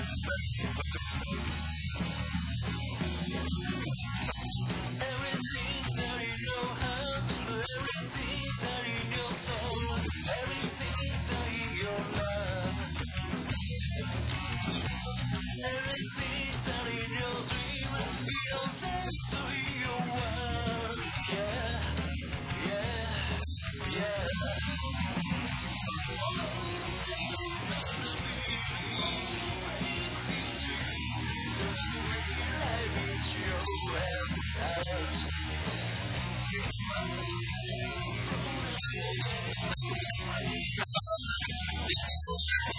Thank you.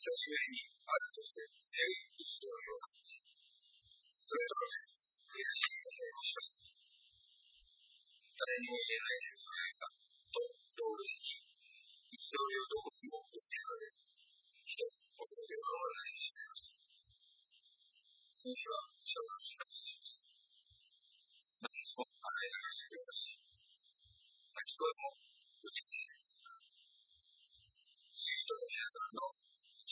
人ゆえにあるとして生意気のようなそれぞれ悔しい思いをしました誰も言えない不安さと同時に憤りをどこにも落とせられず一つ思い出が合わないました次は小学生です。何もあれなしよし。先ほども打ち切り。シートの皆さんの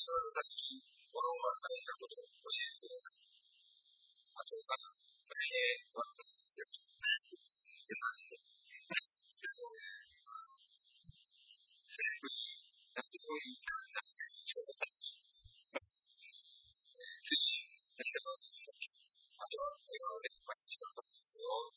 さっき、この漫画のことを教えてください。あとさ、来年、私たちは、出ますね。そういう、全部に、なんかそういう、なんかそういう、出身、何かそういう、あとは、今まで、毎日の活動を、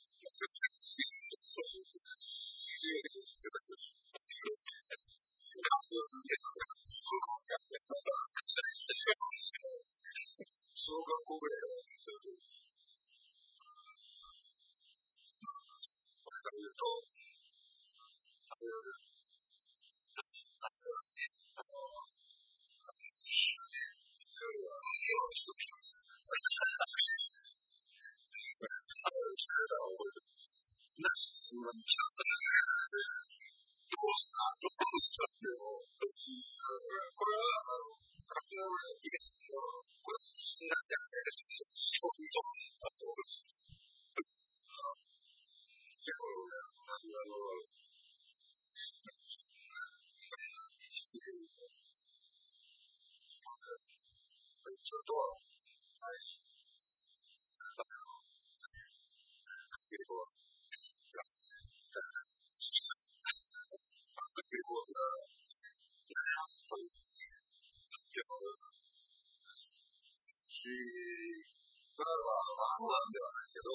まあ、不安ではないけど、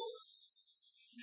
見、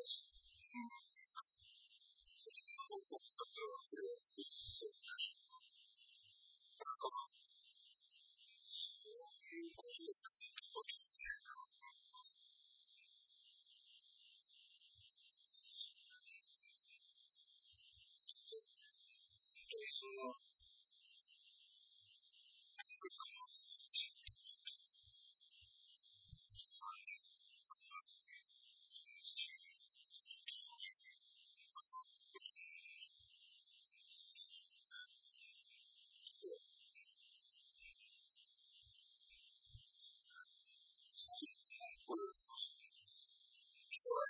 こう、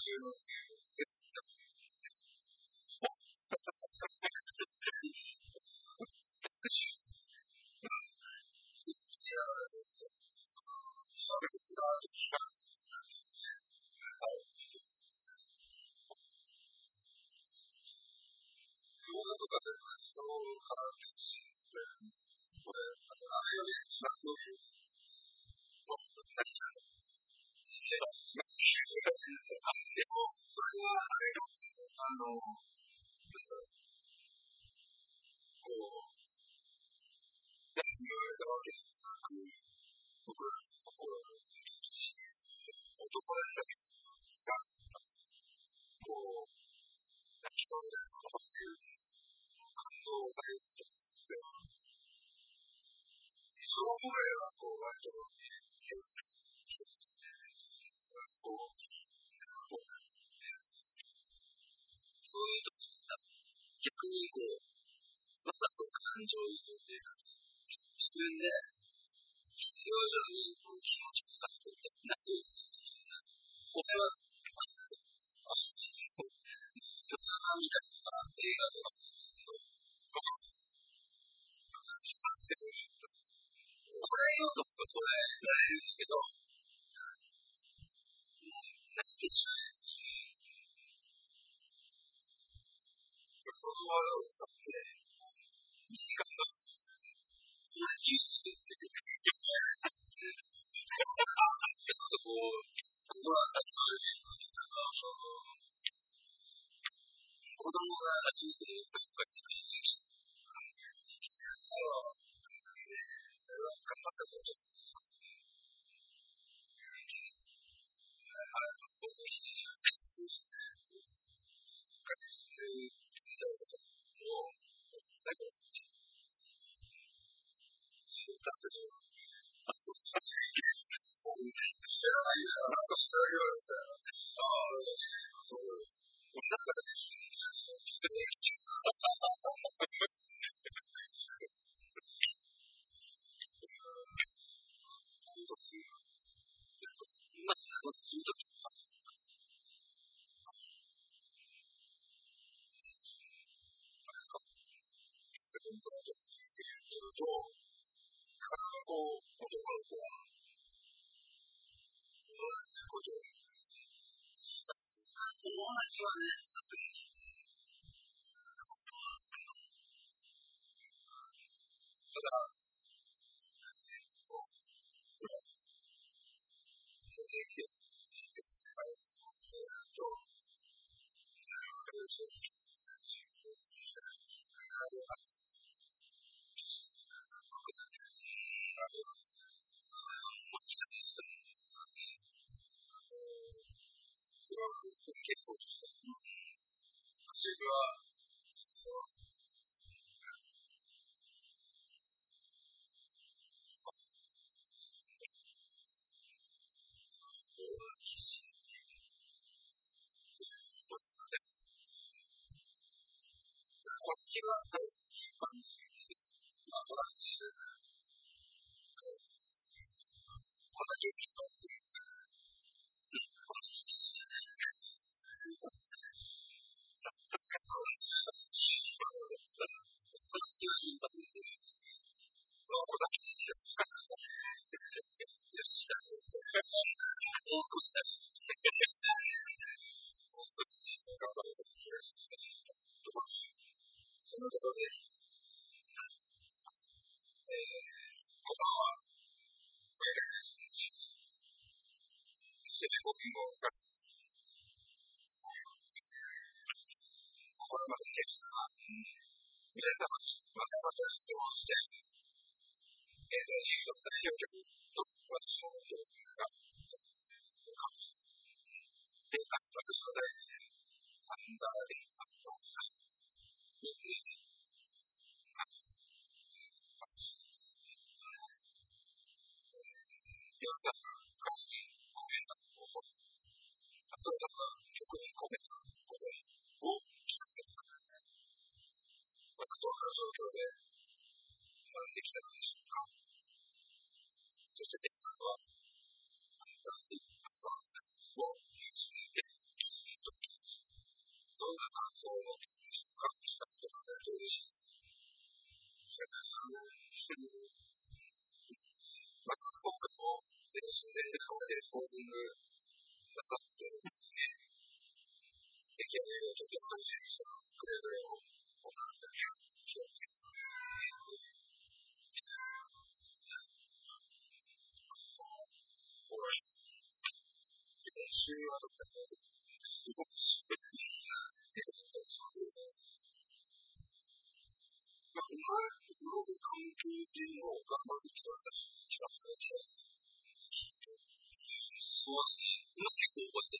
materials いところし。逆にこう、まさか感情移入というか、自分で必要上にこう気持ちを使っていて、なくするというか、これは、あ、そう、ドラマみたいな映画とかもそうでけど、視覚性に、これよとかこれられるんだけど、なんか一瞬いてしまう。そのを使って、2時間が、ニュースで出てくる。ちょっとこう、ここは立ち回る子供が初めてサッカーに頑張ったとちょっと、結構、私は、それは結構で、は、こっちは、皆様に analysis to all states. It is used as a filter to what is going to be discussed. The analysis of and the approach is to したるんでしょうか。そして、デさんは、新しいのドバンスを見つめて、ときに、どんな感想を紹介したりとかすると嬉しいです。それから、一人に、まず僕も、全身全霊で考えてるポージングなさってるんですね。出来上がりをちょっと反省してます。くれぐれも、お体には気をつけて。そうですね。うまくこう、こうやって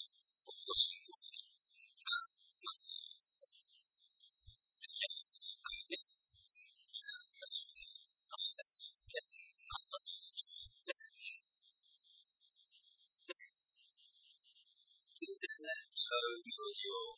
Julio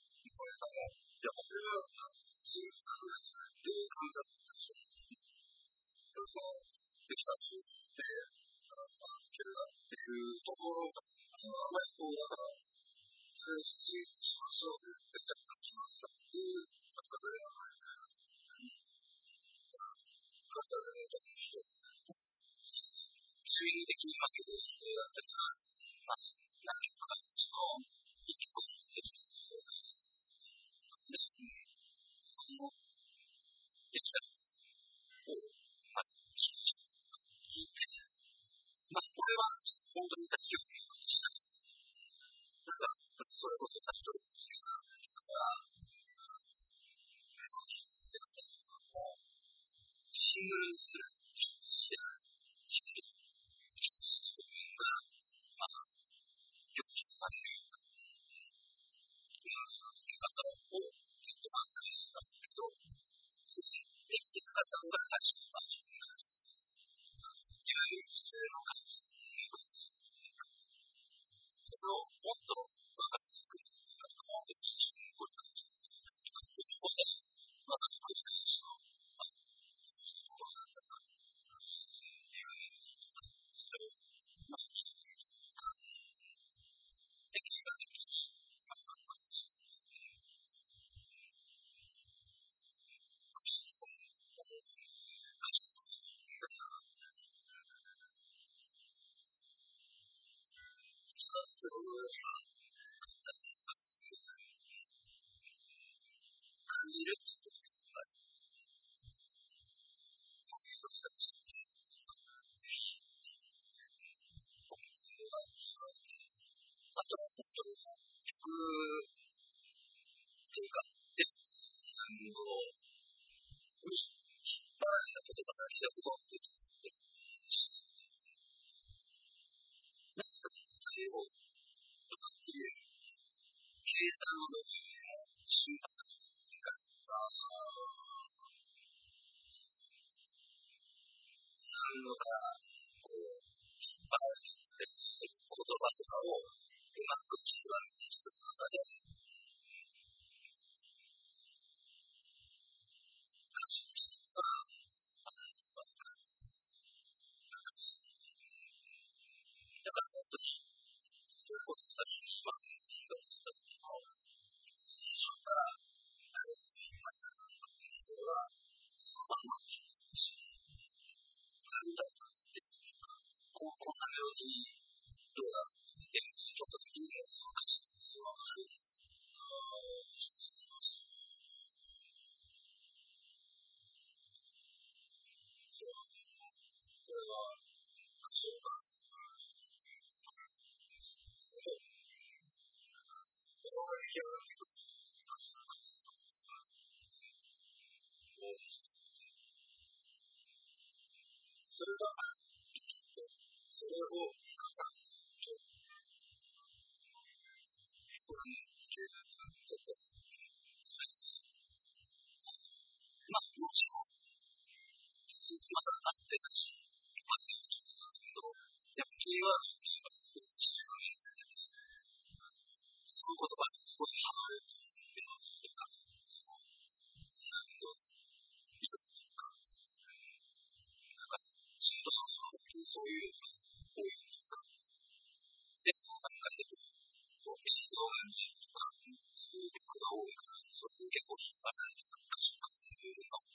これとも、いや、これは、新宿区が作って、観察対象に、その、できたし、で、あの、いけるなっていうところが、あの、あまりこう、だから、通信しましょうって言って、じゃあ、書きましたっていう、なんか、ぐらうの、かったらね、急にできますけど、必要だったから、まあ、なんとか、その、ですね、の、た、た。シングルにする、してない。是一个登的还是それがそれを生かさないとちっとまあもちろんまだなってないまだなけどやっぱキーワードそういう、そういう人が、で、考えてる。そう、映像が見る、そういう曲が多いから、それに結構引っ張られてたりとか、そういうの。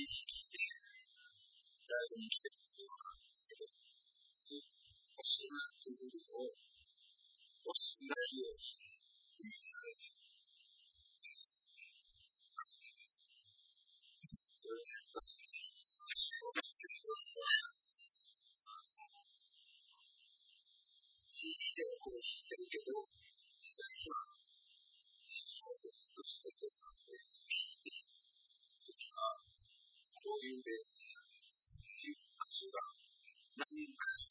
に来てる。ライブに来てる人は、しているということをしないように、CD ではこう弾いてるけど、実際にはとしてベース弾いてる時は、こういうベースになるんですっていう所が何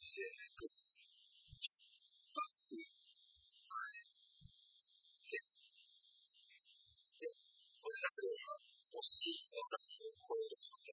shit. 活動が欲しい、私の声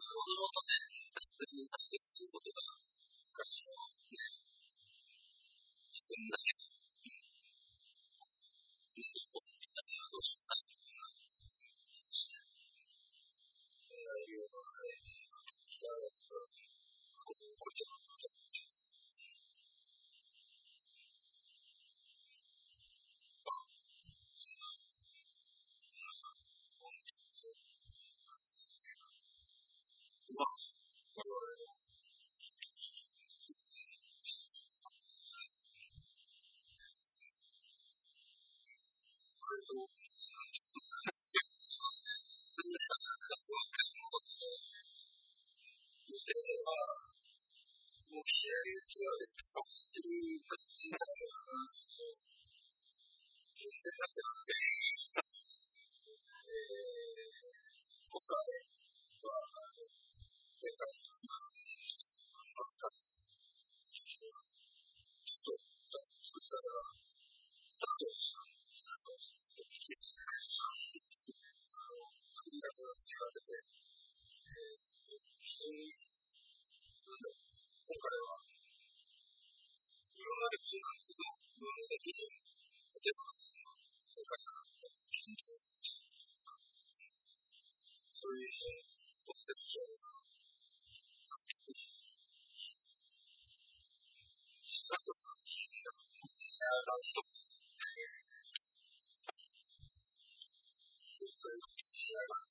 子供とね、一緒に作業することがを切り上げては連泊する形になるのかなと。現在だってますね。今回は、前回の話をした今回は、いろんな歴史なんですけど、いろんな歴史、例えば、の、世界からそういう、コンセプが、作曲に、とか、シェとか、そういうシェ、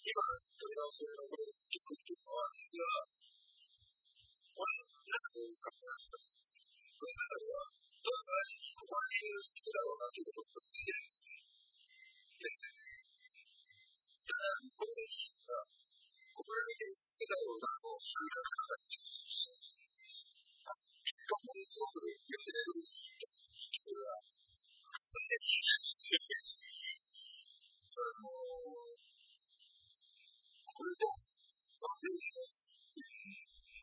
今、取り直しのところに行くっていうのは、実は、俺の中で考えます。この中では、どのらいだろうなということをってです。これでいい、だろうなという考え結果もすごくる人、んでる。あのこれで、まあ、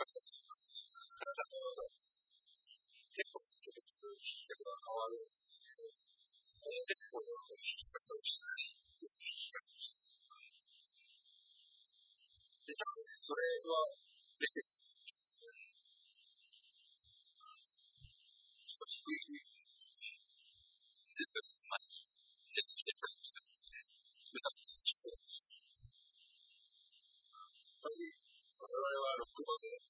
それは出てくる。低い、ずっと前に出てきてる感じなんですね。無駄に必要です。やっぱり、我々は6番で、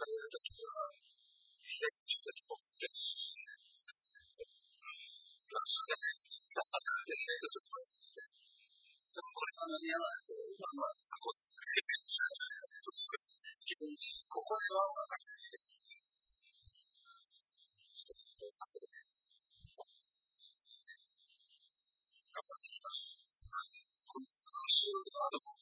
されるときは、左にちょっと僕って、まあ、そうじゃない、まあ、でね、ちょっとこうやって、でもこれが間に合わないと、まあまあ、こう、自分に、ここでは分かんない。そう